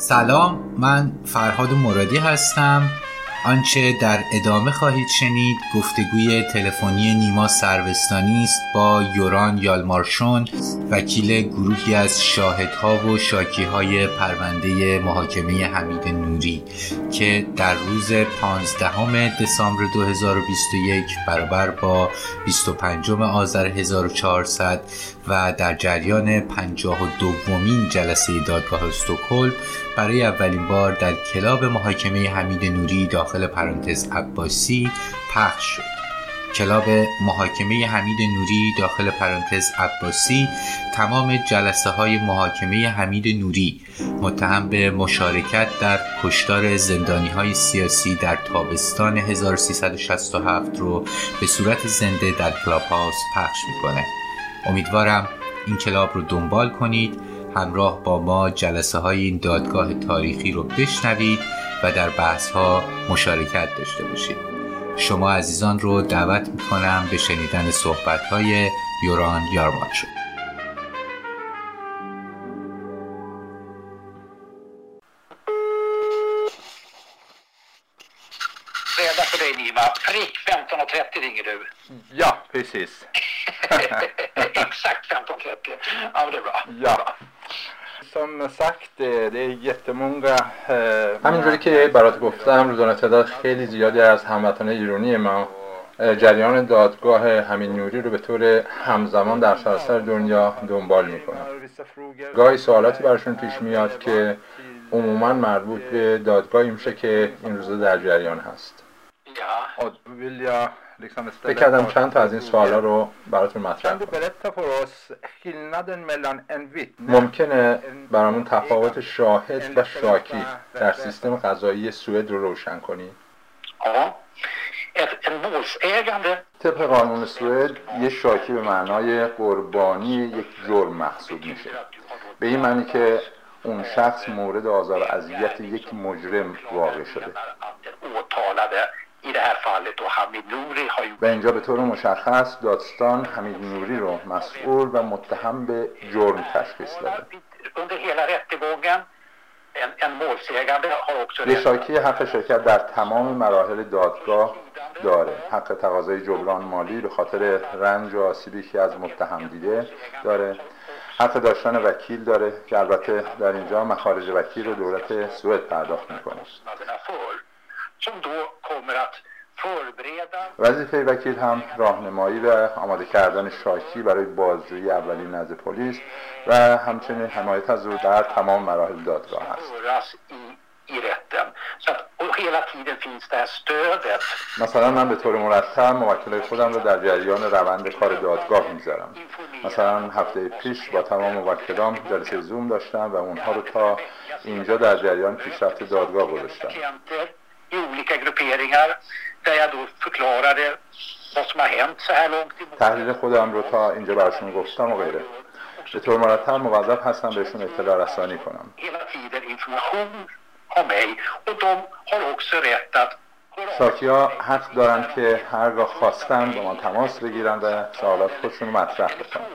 سلام من فرهاد مرادی هستم. آنچه در ادامه خواهید شنید گفتگوی تلفنی نیما سروستانی است با یوران یالمارشون وکیل گروهی از شاهدها و شاکیهای پرونده محاکمه حمید نوری که در روز 15 دسامبر 2021 برابر با 25 آذر 1400 و در جریان 52 دومین جلسه دادگاه استکهلم برای اولین بار در کلاب محاکمه حمید نوری داخل پرانتز عباسی پخش شد. کلاب محاکمه حمید نوری داخل پرانتز عباسی تمام جلسه های محاکمه حمید نوری متهم به مشارکت در کشتار زندانی های سیاسی در تابستان 1367 رو به صورت زنده در کلاب هاوس پخش می‌کنه. امیدوارم این کلاب رو دنبال کنید همراه با ما جلسه های این دادگاه تاریخی رو بشنوید و در بحث ها مشارکت داشته باشید شما عزیزان رو دعوت می‌کنم به شنیدن صحبت های یوران för dig Nima. Prick 15.30 ringer du. Ja, precis. Exakt 15.30. Ja, men det är bra. Ja. Som sagt det är jättemånga همینجوری که برات گفتم روزانه تعداد خیلی زیادی از هموطنان ایرانی ما جریان دادگاه همین نوری رو به طور همزمان در سراسر دنیا دنبال می‌کنن گاهی سوالاتی براشون پیش میاد که عموما مربوط به دادگاهی میشه که این روزا در جریان هست. Ja. Och då vill jag liksom فکر کردم چند تا از این سوالا رو براتون مطرح کنم. ممکنه برامون تفاوت شاهد و شاکی در سیستم قضایی سوئد رو روشن کنی. ja. Ett, en målsägande طبق قانون سوئد یه شاکی به معنای قربانی یک جرم محسوب میشه. به این معنی که اون شخص مورد آزار و اذیت یک مجرم واقع شده. I det här fallet då Hamid Nouri, har و اینجا به طور مشخص دادستان حمید نوری رو مسئول و متهم به جرم تشخیص داده. under hela rättegången. En, en målsägande har också حق شرکت در تمام مراحل دادگاه داره. حق تقاضای جبران مالی به خاطر رنج و آسیبی که از متهم دیده داره. حق داشتن وکیل داره که البته در اینجا مخارج وکیل رو دولت سوئد پرداخت می‌کنه. Som då kommer att förbereda وظیفه وکیل هم راهنمایی و آماده کردن شاکی برای بازجویی اولین نزد پلیس و همچنین حمایت از او در تمام مراحل دادگاه هست föras i, i rätten. Så att, och hela tiden finns det här stödet. مثلا من به طور مرتب موکلای خودم رو در جریان روند کار دادگاه می‌ذارم مثلا هفته پیش با تمام موکلام جلسه زوم داشتم و اونها رو تا اینجا در جریان پیشرفت دادگاه گذاشتم i olika grupperingar där jag då förklarade vad som har hänt så här långt i. تحلیل خودم رو تا اینجا براشون گفتم و غیره به طور مرتب موظف هستم بهشون اطلاع رسانی کنم Hela tiden information om mig och de har också rätt att höra av شاکی ها حق دارن که هرگاه خواستن با ما تماس بگیرن و سوالات خودشون رو مطرح بکنن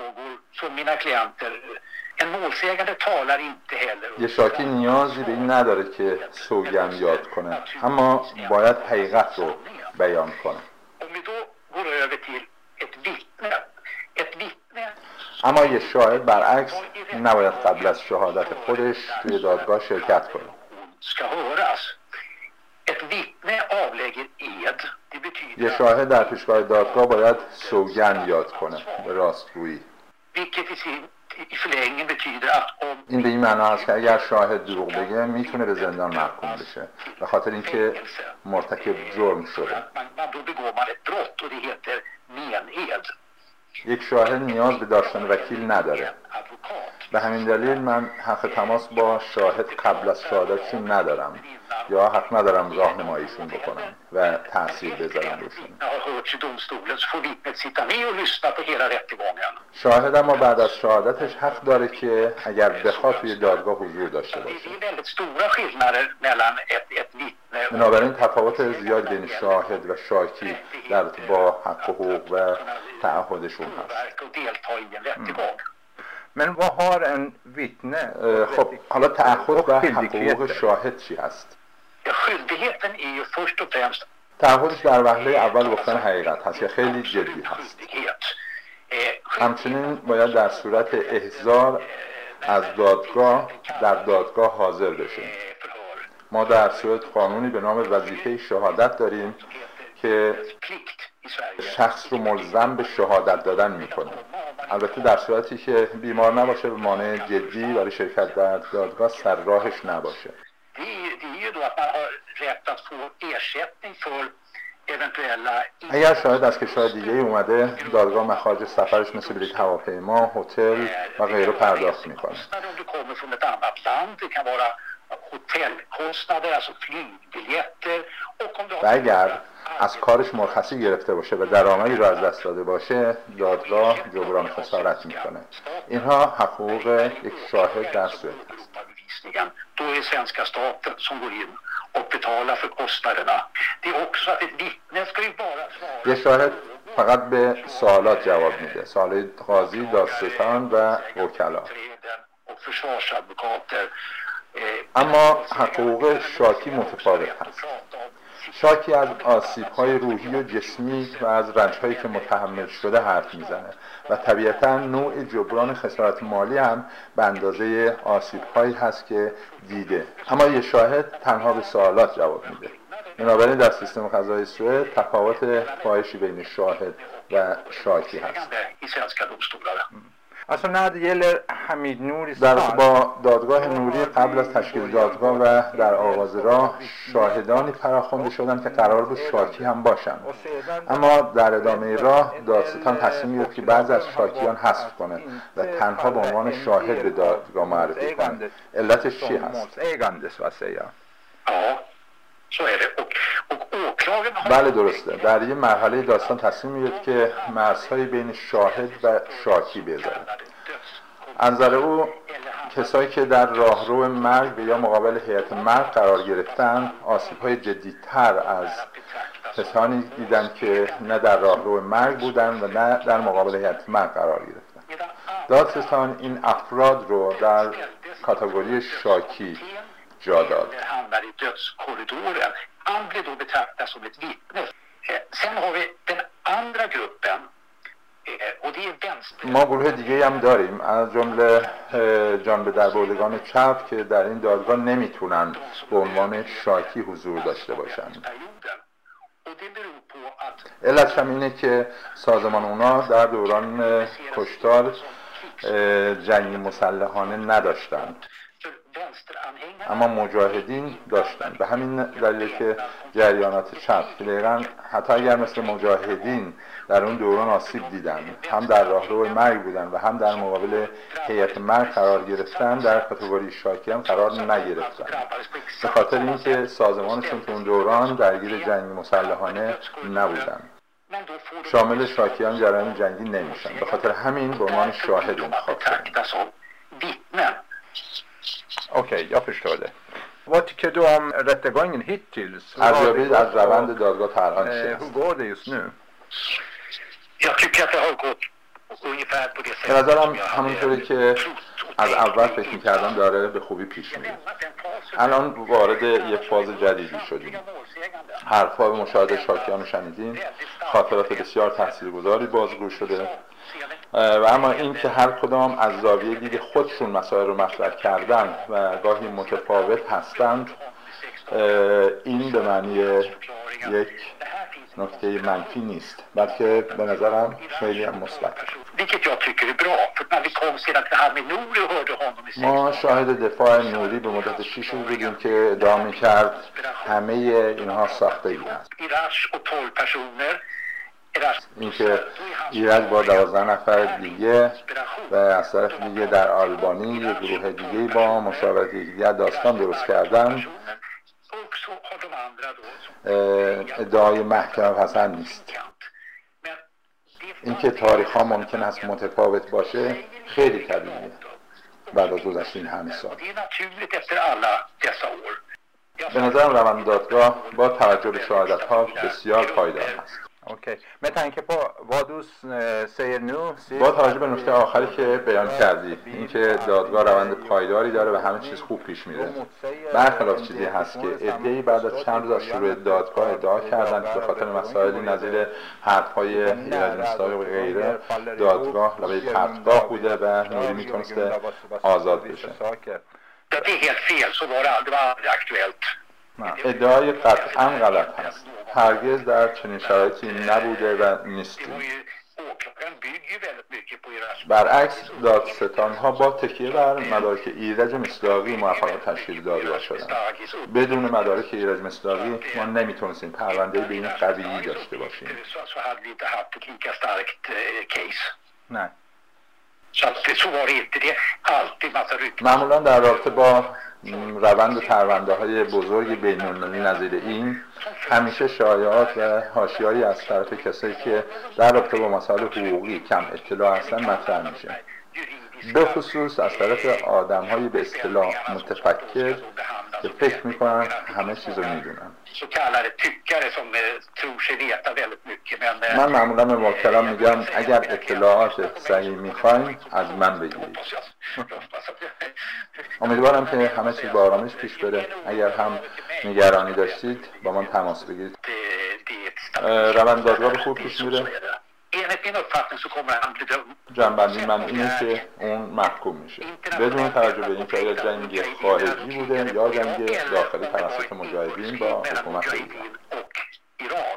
En målsägande talar inte heller. یه شاکی نیازی به این نداره که سوگند یاد کنه. اما باید حقیقت رو بیان کنه. اما یه شاهد برعکس نباید قبل از شهادت خودش توی دادگاه شرکت کنه. یه شاهد در پیشگاه دادگاه باید سوگند یاد کنه. به راستگویی. I, förlängningen betyder att om این به این معنا هست که اگر شاهد دروغ بگه می‌تونه به زندان محکوم بشه به خاطر اینکه مرتکب جرم شده man, man, då begår man ett brott och det heter mened. یک شاهد نیاز به داشتن وکیل نداره. به همین دلیل من حق تماس با شاهد قبل از شهادتشون ندارم یا حق ندارم راهنماییشون بکنم و تاثیر بذارم روشون. شاهد اما بعد از شهادتش حق داره که اگر بخواد توی دادگاه حضور داشته باشه بنابراین تفاوت زیاد بین شاهد و شاکی در با حق و حقوق و تعهدشون هست. Men vad har en vittne? خب حالا تعهد و حقوق شاهد چی هست؟ Skyldigheten är ju först och främst تعهدش در وهله اول گفتن حقیقت هست که خیلی جدی هست. همچنین باید در صورت احضار از دادگاه در دادگاه حاضر بشه. ما در صورت قانونی به نام وظیفه شهادت داریم که. شخص رو ملزم به شهادت دادن می‌کنه. البته در صورتی که بیمار نباشه به مانع جدی برای شرکت در دادگاه سر راهش نباشه Det är, ju- det är ju då att man har rätt att få ersättning för eventuella اگر شاهد از کشور دیگه ای اومده دادگاه مخارج سفرش مثل بلیط هواپیما هتل و غیره پرداخت می‌کنه kostnader om du kommer från ett annat land. Det kan vara hotellkostnader, alltså flygbiljetter. Och om du و har اگر از کارش مرخصی گرفته باشه و درآمدی رو از دست داده باشه دادگاه جبران خسارت می‌کنه اینها حقوق یک شاهد در سوئد هست och betalar för kostnaderna. Det är också så att ett vittne ska ju bara svara یه شاهد فقط به سوالات جواب میده سوالات قاضی دادستان و وکلا. Eh, اما حقوق شاکی متفاوت هست شاکی از آسیب های روحی و جسمی و از رنج هایی که متحمل شده حرف می‌زنه. و طبیعتا نوع جبران خسارت مالی هم به اندازه آسیب هایی هست که دیده. اما یه شاهد تنها به سوالات جواب میده. بنابراین در سیستم قضایی سوئد تفاوت فاحشی بین شاهد و شاکی هست. Det gäller Hamid Nouris در با دادگاه نوری قبل از تشکیل دادگاه و در آغاز راه شاهدانی فراخوانده شدند که قرار بود شاکی هم باشند اما در ادامه راه دادستان تصمیم گرفت که بعضی از شاکیان حذف کنه و تنها به عنوان شاهد به دادگاه معرفی کنه. علتش چی هست؟ بله درسته. در یه مرحله داستان تصمیم می‌گرفت که مرزهایی بین شاهد و شاکی بذاره از نظر او کسایی که در راهرو مرگ یا مقابل هیئت مرگ قرار گرفتن آسیب های جدیتر از کسانی دیدن که نه در راهرو مرگ بودن و نه در مقابل هیئت مرگ قرار گرفتن. دادستان این افراد رو در کاتگوری شاکی جا داد hamnar i dödskorridoren. Han blir då betraktad som ett vittne. Sen har vi den andra gruppen. ما گروه دیگه هم داریم از جمله اه، جان به دربردگان چپ که در این دادگاه نمی‌تونن به عنوان شاکی حضور داشته باشن perioden. Och det beror på att علتش هم اینه که سازمان اونا در دوران کشتار اه، جنگی مسلحانه نداشتن för vänsteranhängarna اما مجاهدین داشتن. به همین دلیل که جریانات چپ که دقیقا حتی اگر مثل مجاهدین در اون دوران آسیب دیدن هم در راهرو مرگ بودن و هم در مقابل هیئت مرگ قرار گرفتن در کاتگوری شاکی هم قرار نگرفتن. به خاطر اینکه سازمانشون تو اون دوران درگیر جنگ مسلحانه نبودن. شامل شاکیان جرایم جنگی نمیشن. به خاطر همین به عنوان شاهد انتخاب شدن است اوکی یا فشتاده و تیکه دو هم رتگانگن هیت تیلز از روید از روند دادگاه ترهان چیست هو گو ده یست نو یا تیکه تا هو گو اونی فرد از اول فکر می کردم داره به خوبی پیش می روید الان وارد یک فاز جدیدی شدیم حرفا به مشاهده شاکیان رو شنیدین خاطرات بسیار تحصیل گذاری بازگوش شده و اما این که هر کدام از زاویه دید خودشون مسائل رو مطرح کردن و گاهی متفاوت هستند این به معنی یک نکته منفی نیست بلکه به نظرم خیلی مثبت. ما شاهد دفاع نوری به مدت 6 روز بودیم که ادعا می‌کرد همه اینها ساختگی هست اینکه ایرج با دوازده نفر دیگه و از طرف دیگه در آلبانی یه گروه دیگه با مشاورت یکدیگر داستان درست کردن. ادعای محکم پسند نیست. اینکه تاریخ ها ممکن است متفاوت باشه خیلی طبیعیه. بعد از گذشته این همه سال. به نظرم روند دادگاه با توجه به شهادت ها بسیار پایدار است. Okej. Med tanke på vad du eh, säger nu... با توجه به نکته آخری که بیان کردی اینکه دادگاه روند پایداری داره و همه چیز خوب پیش میره برخلاف چیزی هست که ادعی بعد از چند روز از شروع دادگاه ادعا کردن که به خاطر مسائلی نظیر حرفهای ایرج مصداقی و غیره دادگاه لبه پرتگاه بوده و نوری می‌تونسته آزاد بشه Det är helt fel, så var det aldrig, det var aldrig aktuellt. نه ادعای قطعا غلط هست هرگز در چنین شرایطی نبوده و Det نیستی var ju, åklagaren bygger ju väldigt mycket på Erasmus. برعکس دادستان ها با تکیه بر مدارک ایرج مصداقی موفق تشکیل دادگاه شدن. بدون مدارک ایرج مصداقی ما نمی‌تونستیم پرونده به این قویی داشته باشیم. نه Så att, så var det alltid massa rykten. معمولا در رابطه با روند پرونده های بزرگ بین نظیر این همیشه شایعات و حاشیهایی از طرف کسایی که در رابطه با مسائل حقوقی کم اطلاع هستن مطرح میشه به خصوص از طرف آدم های به اصطلاح متفکر فکر می‌کنن همه چیز رو می‌دونن Så kallade tyckare som eh, tror sig veta väldigt mycket. Men من معمولا به موکلم میگم اگر اطلاعات صحیح می‌خواین از من بگیرید امیدوارم که همه چیز با آرامش پیش بره اگر هم نگرانی داشتید با من تماس بگیرید روند دادگاه خوب پیش میره Min uppfattning så kommer han bli dömd. جنبندی من اینه که اون محکوم میشه بدون توجه به اینکه آیا جنگ خارجی بوده یا جنگ داخلی توسط مجاهدین با حکومت ایران